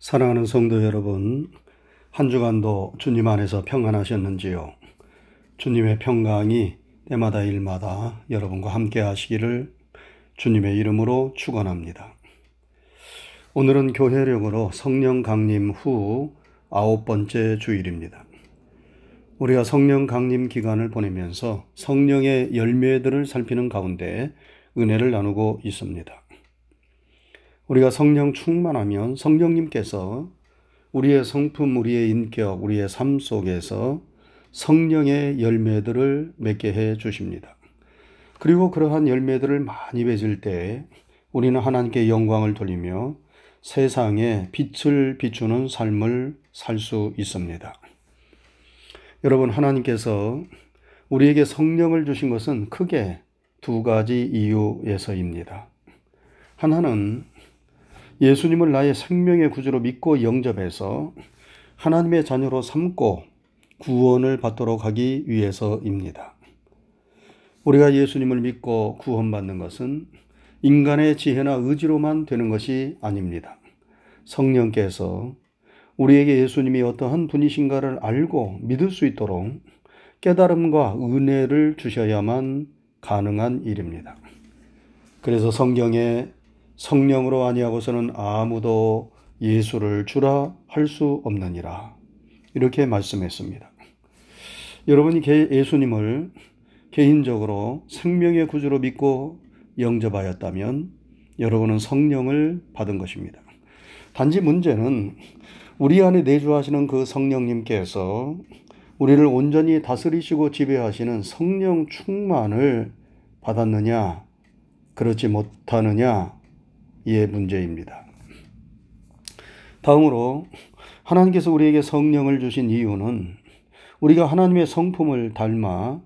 사랑하는 성도 여러분, 한 주간도 주님 안에서 평안하셨는지요? 주님의 평강이 때마다 일마다 여러분과 함께 하시기를 주님의 이름으로 축원합니다. 오늘은 교회력으로 성령 강림 후 아홉 번째 주일입니다. 우리가 성령 강림 기간을 보내면서 성령의 열매들을 살피는 가운데 은혜를 나누고 있습니다. 우리가 성령 충만하면 성령님께서 우리의 성품, 우리의 인격, 우리의 삶 속에서 성령의 열매들을 맺게 해 주십니다. 그리고 그러한 열매들을 많이 맺을 때 우리는 하나님께 영광을 돌리며 세상에 빛을 비추는 삶을 살 수 있습니다. 여러분, 하나님께서 우리에게 성령을 주신 것은 크게 두 가지 이유에서입니다. 하나는 예수님을 나의 생명의 구주로 믿고 영접해서 하나님의 자녀로 삼고 구원을 받도록 하기 위해서입니다. 우리가 예수님을 믿고 구원받는 것은 인간의 지혜나 의지로만 되는 것이 아닙니다. 성령께서 우리에게 예수님이 어떠한 분이신가를 알고 믿을 수 있도록 깨달음과 은혜를 주셔야만 가능한 일입니다. 그래서 성경에 성령으로 아니하고서는 아무도 예수를 주라 할 수 없느니라. 이렇게 말씀했습니다. 여러분이 예수님을 개인적으로 생명의 구주로 믿고 영접하였다면 여러분은 성령을 받은 것입니다. 단지 문제는 우리 안에 내주하시는 그 성령님께서 우리를 온전히 다스리시고 지배하시는 성령 충만을 받았느냐, 그렇지 못하느냐, 이의 문제입니다. 다음으로 하나님께서 우리에게 성령을 주신 이유는 우리가 하나님의 성품을 닮아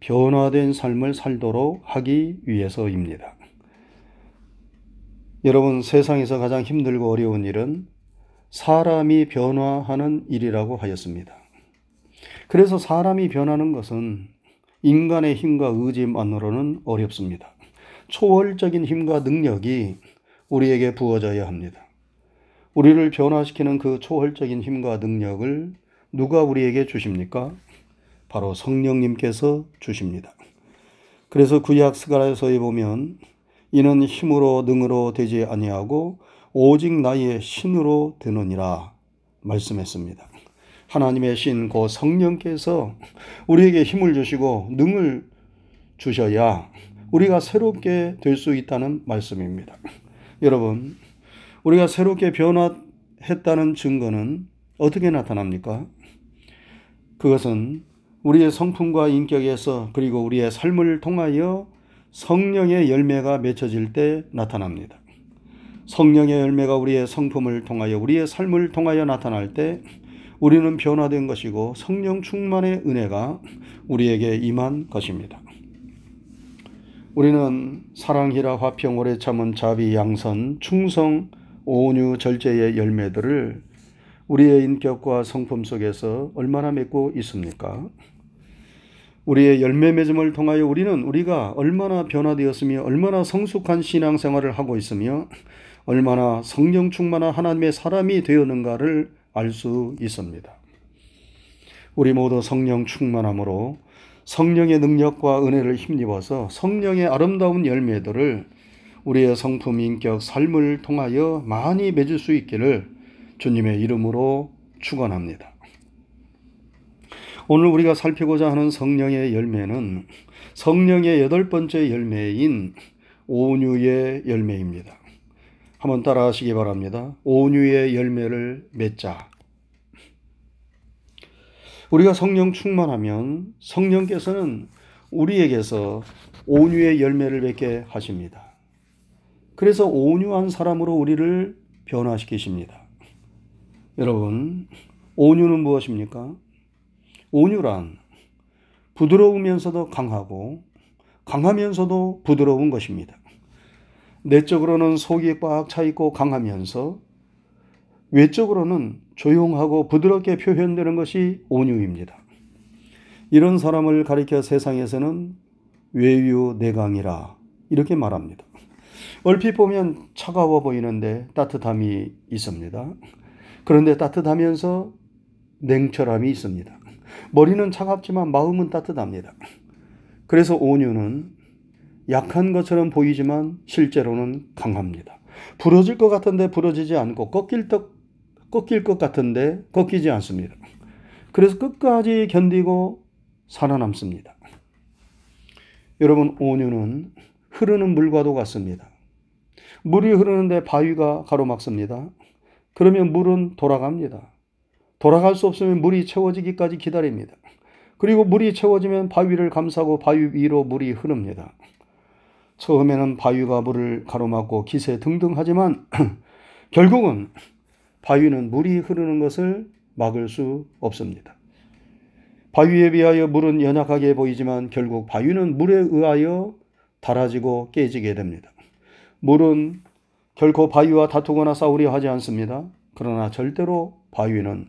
변화된 삶을 살도록 하기 위해서입니다. 여러분, 세상에서 가장 힘들고 어려운 일은 사람이 변화하는 일이라고 하였습니다. 그래서 사람이 변하는 것은 인간의 힘과 의지만으로는 어렵습니다. 초월적인 힘과 능력이 우리에게 부어져야 합니다. 우리를 변화시키는 그 초월적인 힘과 능력을 누가 우리에게 주십니까? 바로 성령님께서 주십니다. 그래서 구약 스가랴서에 보면 이는 힘으로 능으로 되지 아니하고 오직 나의 신으로 되느니라 말씀했습니다. 하나님의 신, 고 성령께서 우리에게 힘을 주시고 능을 주셔야 우리가 새롭게 될 수 있다는 말씀입니다. 여러분, 우리가 새롭게 변화했다는 증거는 어떻게 나타납니까? 그것은 우리의 성품과 인격에서 그리고 우리의 삶을 통하여 성령의 열매가 맺혀질 때 나타납니다. 성령의 열매가 우리의 성품을 통하여 우리의 삶을 통하여 나타날 때 우리는 변화된 것이고 성령 충만의 은혜가 우리에게 임한 것입니다. 우리는 사랑이라 화평 오래 참은 자비 양선 충성 온유 절제의 열매들을 우리의 인격과 성품 속에서 얼마나 맺고 있습니까? 우리의 열매 맺음을 통하여 우리는 우리가 얼마나 변화되었으며 얼마나 성숙한 신앙생활을 하고 있으며 얼마나 성령 충만한 하나님의 사람이 되었는가를 알 수 있습니다. 우리 모두 성령 충만함으로 성령의 능력과 은혜를 힘입어서 성령의 아름다운 열매들을 우리의 성품, 인격, 삶을 통하여 많이 맺을 수 있기를 주님의 이름으로 축원합니다. 오늘 우리가 살피고자 하는 성령의 열매는 성령의 여덟 번째 열매인 온유의 열매입니다. 한번 따라 하시기 바랍니다. 온유의 열매를 맺자. 우리가 성령 충만하면 성령께서는 우리에게서 온유의 열매를 맺게 하십니다. 그래서 온유한 사람으로 우리를 변화시키십니다. 여러분, 온유는 무엇입니까? 온유란 부드러우면서도 강하고 강하면서도 부드러운 것입니다. 내적으로는 속이 꽉 차 있고 강하면서 외적으로는 조용하고 부드럽게 표현되는 것이 온유입니다. 이런 사람을 가리켜 세상에서는 외유 내강이라 이렇게 말합니다. 얼핏 보면 차가워 보이는데 따뜻함이 있습니다. 그런데 따뜻하면서 냉철함이 있습니다. 머리는 차갑지만 마음은 따뜻합니다. 그래서 온유는 약한 것처럼 보이지만 실제로는 강합니다. 부러질 것 같은데 부러지지 않고 꺾일, 것, 꺾일 것 같은데 꺾이지 않습니다. 그래서 끝까지 견디고 살아남습니다. 여러분, 온유는 흐르는 물과도 같습니다. 물이 흐르는데 바위가 가로막습니다. 그러면 물은 돌아갑니다. 돌아갈 수 없으면 물이 채워지기까지 기다립니다. 그리고 물이 채워지면 바위를 감싸고 바위 위로 물이 흐릅니다. 처음에는 바위가 물을 가로막고 기세 등등 하지만 결국은 바위는 물이 흐르는 것을 막을 수 없습니다. 바위에 비하여 물은 연약하게 보이지만 결국 바위는 물에 의하여 닳아지고 깨지게 됩니다. 물은 결코 바위와 다투거나 싸우려 하지 않습니다. 그러나 절대로 바위는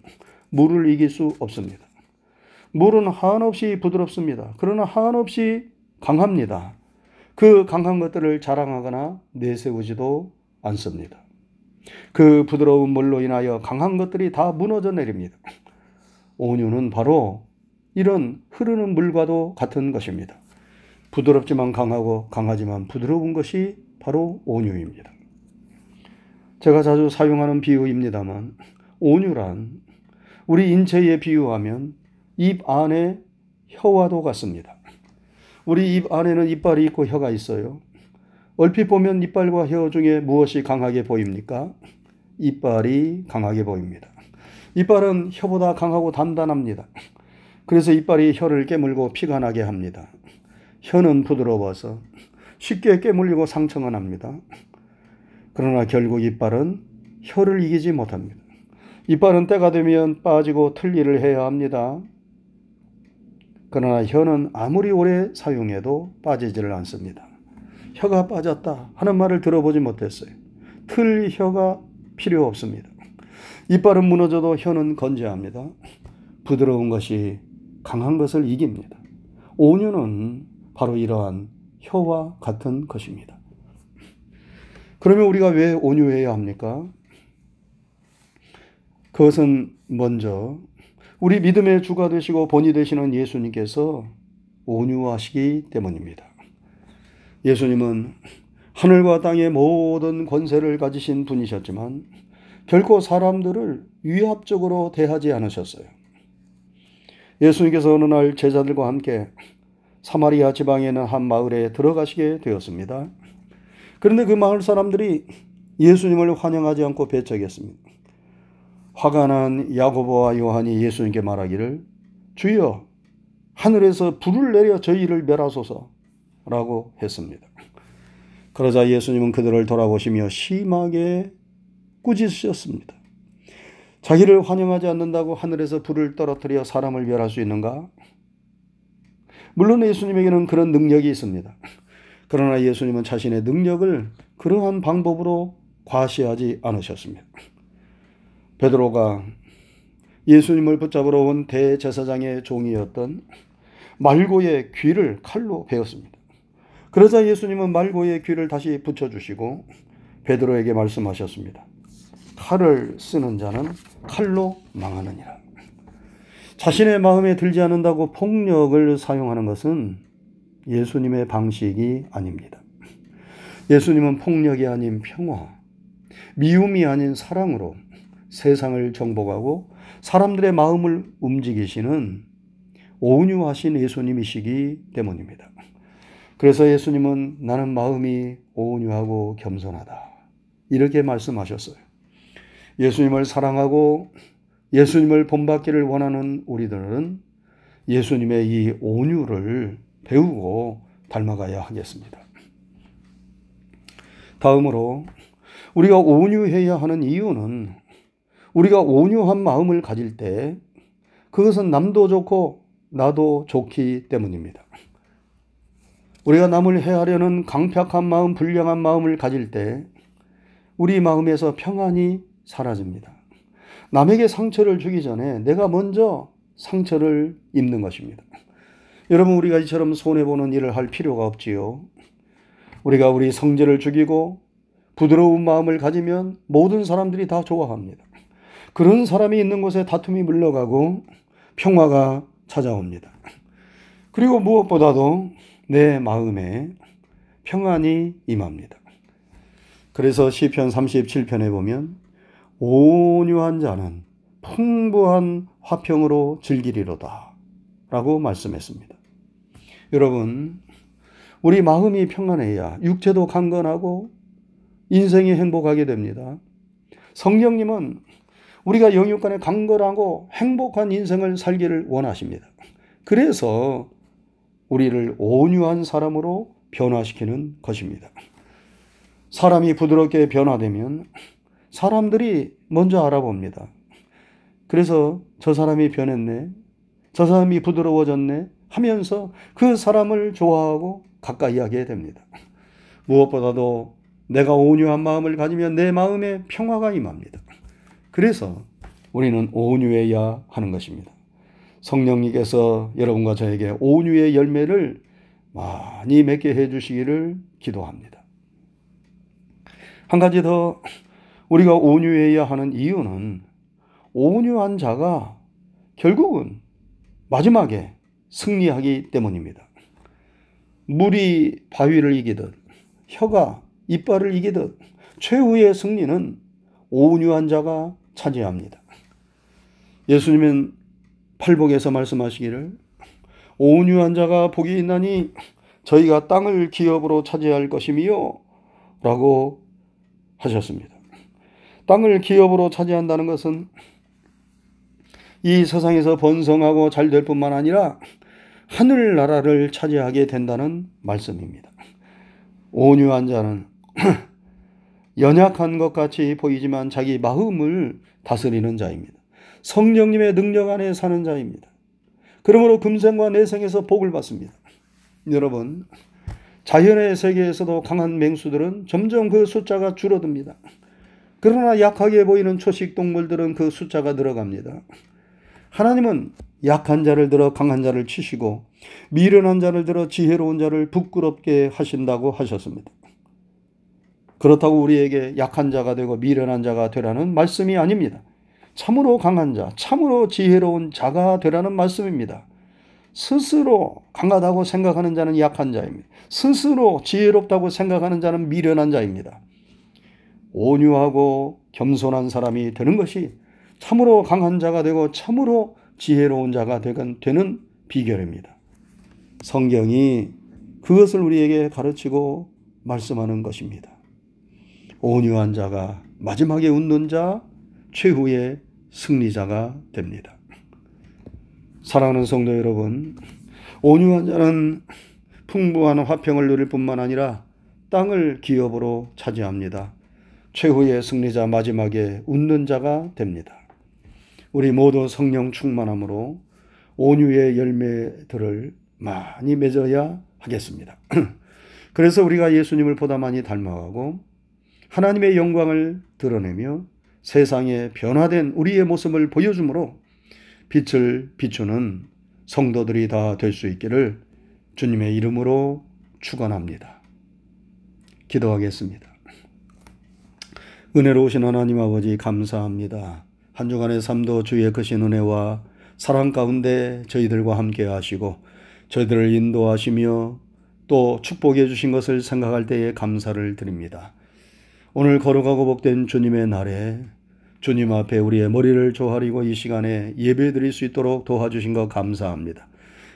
물을 이길 수 없습니다. 물은 한없이 부드럽습니다. 그러나 한없이 강합니다. 그 강한 것들을 자랑하거나 내세우지도 않습니다. 그 부드러운 물로 인하여 강한 것들이 다 무너져 내립니다. 온유는 바로 이런 흐르는 물과도 같은 것입니다. 부드럽지만 강하고 강하지만 부드러운 것이 바로 온유입니다. 제가 자주 사용하는 비유입니다만 온유란 우리 인체에 비유하면 입 안에 혀와도 같습니다. 우리 입 안에는 이빨이 있고 혀가 있어요. 얼핏 보면 이빨과 혀 중에 무엇이 강하게 보입니까? 이빨이 강하게 보입니다. 이빨은 혀보다 강하고 단단합니다. 그래서 이빨이 혀를 깨물고 피가 나게 합니다. 혀는 부드러워서 쉽게 깨물리고 상처가 납니다. 그러나 결국 이빨은 혀를 이기지 못합니다. 이빨은 때가 되면 빠지고 틀니를 해야 합니다. 그러나 혀는 아무리 오래 사용해도 빠지지를 않습니다. 혀가 빠졌다 하는 말을 들어보지 못했어요. 틀 혀가 필요 없습니다. 이빨은 무너져도 혀는 건재합니다. 부드러운 것이 강한 것을 이깁니다. 온유는 바로 이러한 혀와 같은 것입니다. 그러면 우리가 왜 온유해야 합니까? 그것은 먼저 우리 믿음의 주가 되시고 본이 되시는 예수님께서 온유하시기 때문입니다. 예수님은 하늘과 땅의 모든 권세를 가지신 분이셨지만 결코 사람들을 위압적으로 대하지 않으셨어요. 예수님께서 어느 날 제자들과 함께 사마리아 지방에 있는 한 마을에 들어가시게 되었습니다. 그런데 그 마을 사람들이 예수님을 환영하지 않고 배척했습니다. 화가 난 야고보와 요한이 예수님께 말하기를 주여 하늘에서 불을 내려 저희를 멸하소서 라고 했습니다. 그러자 예수님은 그들을 돌아보시며 심하게 꾸짖으셨습니다. 자기를 환영하지 않는다고 하늘에서 불을 떨어뜨려 사람을 멸할 수 있는가? 물론 예수님에게는 그런 능력이 있습니다. 그러나 예수님은 자신의 능력을 그러한 방법으로 과시하지 않으셨습니다. 베드로가 예수님을 붙잡으러 온 대제사장의 종이었던 말고의 귀를 칼로 베었습니다. 그러자 예수님은 말고의 귀를 다시 붙여주시고 베드로에게 말씀하셨습니다. 칼을 쓰는 자는 칼로 망하느니라. 자신의 마음에 들지 않는다고 폭력을 사용하는 것은 예수님의 방식이 아닙니다. 예수님은 폭력이 아닌 평화, 미움이 아닌 사랑으로 세상을 정복하고 사람들의 마음을 움직이시는 온유하신 예수님이시기 때문입니다. 그래서 예수님은 나는 마음이 온유하고 겸손하다. 이렇게 말씀하셨어요. 예수님을 사랑하고 예수님을 본받기를 원하는 우리들은 예수님의 이 온유를 배우고 닮아가야 하겠습니다. 다음으로 우리가 온유해야 하는 이유는 우리가 온유한 마음을 가질 때 그것은 남도 좋고 나도 좋기 때문입니다. 우리가 남을 해하려는 강팍한 마음, 불량한 마음을 가질 때 우리 마음에서 평안이 사라집니다. 남에게 상처를 주기 전에 내가 먼저 상처를 입는 것입니다. 여러분, 우리가 이처럼 손해보는 일을 할 필요가 없지요. 우리가 우리 성질을 죽이고 부드러운 마음을 가지면 모든 사람들이 다 좋아합니다. 그런 사람이 있는 곳에 다툼이 물러가고 평화가 찾아옵니다. 그리고 무엇보다도 내 마음에 평안이 임합니다. 그래서 시편 37편에 보면 온유한 자는 풍부한 화평으로 즐기리로다 라고 말씀했습니다. 여러분, 우리 마음이 평안해야 육체도 강건하고 인생이 행복하게 됩니다. 성령님은 우리가 영육 간에 강건하고 행복한 인생을 살기를 원하십니다. 그래서 우리를 온유한 사람으로 변화시키는 것입니다. 사람이 부드럽게 변화되면 사람들이 먼저 알아봅니다. 그래서 저 사람이 변했네. 저 사람이 부드러워졌네. 하면서 그 사람을 좋아하고 가까이 하게 됩니다. 무엇보다도 내가 온유한 마음을 가지면 내 마음에 평화가 임합니다. 그래서 우리는 온유해야 하는 것입니다. 성령님께서 여러분과 저에게 온유의 열매를 많이 맺게 해 주시기를 기도합니다. 한 가지 더 우리가 온유해야 하는 이유는 온유한 자가 결국은 마지막에 승리하기 때문입니다. 물이 바위를 이기듯 혀가 이빨을 이기듯 최후의 승리는 온유한 자가 차지합니다. 예수님은 팔복에서 말씀하시기를 온유한 자가 복이 있나니 저희가 땅을 기업으로 차지할 것이미요 라고 하셨습니다. 땅을 기업으로 차지한다는 것은 이 세상에서 번성하고 잘 될 뿐만 아니라 하늘 나라를 차지하게 된다는 말씀입니다. 온유한 자는 연약한 것 같이 보이지만 자기 마음을 다스리는 자입니다. 성령님의 능력 안에 사는 자입니다. 그러므로 금생과 내생에서 복을 받습니다. 여러분, 자연의 세계에서도 강한 맹수들은 점점 그 숫자가 줄어듭니다. 그러나 약하게 보이는 초식 동물들은 그 숫자가 늘어갑니다. 하나님은 약한 자를 들어 강한 자를 치시고 미련한 자를 들어 지혜로운 자를 부끄럽게 하신다고 하셨습니다. 그렇다고 우리에게 약한 자가 되고 미련한 자가 되라는 말씀이 아닙니다. 참으로 강한 자, 참으로 지혜로운 자가 되라는 말씀입니다. 스스로 강하다고 생각하는 자는 약한 자입니다. 스스로 지혜롭다고 생각하는 자는 미련한 자입니다. 온유하고 겸손한 사람이 되는 것이 참으로 강한 자가 되고 참으로 지혜로운 자가 되는 비결입니다. 성경이 그것을 우리에게 가르치고 말씀하는 것입니다. 온유한 자가 마지막에 웃는 자, 최후의 승리자가 됩니다. 사랑하는 성도 여러분, 온유한 자는 풍부한 화평을 누릴 뿐만 아니라 땅을 기업으로 차지합니다. 최후의 승리자 마지막에 웃는 자가 됩니다. 우리 모두 성령 충만함으로 온유의 열매들을 많이 맺어야 하겠습니다. 그래서 우리가 예수님을 보다 많이 닮아가고 하나님의 영광을 드러내며 세상에 변화된 우리의 모습을 보여주므로 빛을 비추는 성도들이 다 될 수 있기를 주님의 이름으로 축원합니다. 기도하겠습니다. 은혜로우신 하나님 아버지 감사합니다. 한 주간의 삶도 주의 크신 은혜와 사랑 가운데 저희들과 함께 하시고 저희들을 인도하시며 또 축복해 주신 것을 생각할 때에 감사를 드립니다. 오늘 거룩하고 복된 주님의 날에 주님 앞에 우리의 머리를 조아리고 이 시간에 예배 드릴 수 있도록 도와주신 것 감사합니다.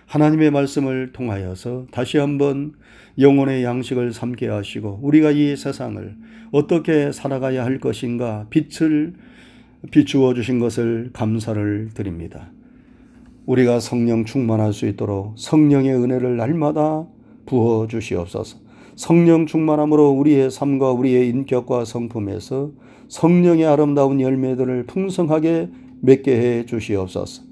하나님의 말씀을 통하여서 다시 한번 영혼의 양식을 삼게 하시고 우리가 이 세상을 어떻게 살아가야 할 것인가 빛을 비추어 주신 것을 감사를 드립니다. 우리가 성령 충만할 수 있도록 성령의 은혜를 날마다 부어 주시옵소서. 성령 충만함으로 우리의 삶과 우리의 인격과 성품에서 성령의 아름다운 열매들을 풍성하게 맺게 해 주시옵소서.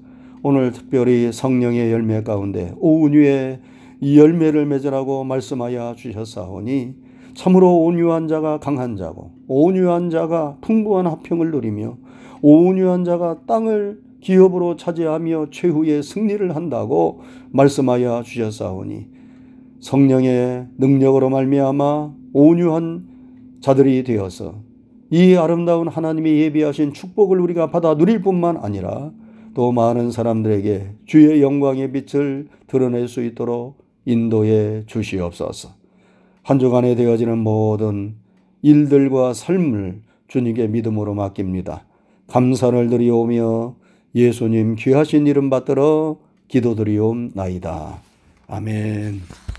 오늘 특별히 성령의 열매 가운데 온유의 열매를 맺으라고 말씀하여 주셨사오니 참으로 온유한 자가 강한 자고 온유한 자가 풍부한 화평을 누리며 온유한 자가 땅을 기업으로 차지하며 최후의 승리를 한다고 말씀하여 주셨사오니 성령의 능력으로 말미암아 온유한 자들이 되어서 이 아름다운 하나님이 예비하신 축복을 우리가 받아 누릴 뿐만 아니라 또 많은 사람들에게 주의 영광의 빛을 드러낼 수 있도록 인도해 주시옵소서. 한 주간에 되어지는 모든 일들과 삶을 주님께 믿음으로 맡깁니다. 감사를 드리오며 예수님 귀하신 이름 받들어 기도드리옵나이다. 아멘.